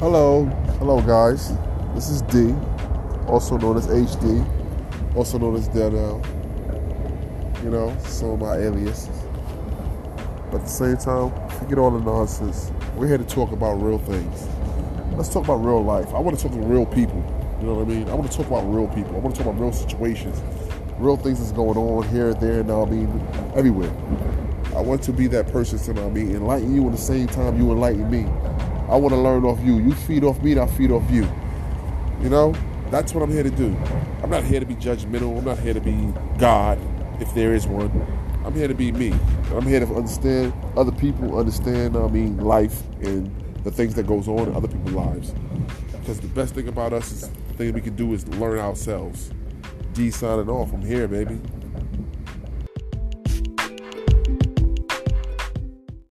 Hello, hello guys. This is D, also known as HD, also known as Dead L. You know, some of my aliases. But at the same time, forget all the nonsense. We're here to talk about real things. Let's talk about real life. I want to talk to real people. You know what I mean? I want to talk about real people. I want to talk about real situations, real things that's going on here, there, and I mean, everywhere. I want to be that person to, I mean, enlighten you at the same time you enlighten me. I want to learn off you. You feed off me, I feed off you. You know, that's what I'm here to do. I'm not here to be judgmental. I'm not here to be God, if there is one. I'm here to be me. I'm here to understand other people, understand, I mean, life and the things that goes on in other people's lives. Because the best thing about us is the thing we can do is learn ourselves. D signing off. I'm here, baby.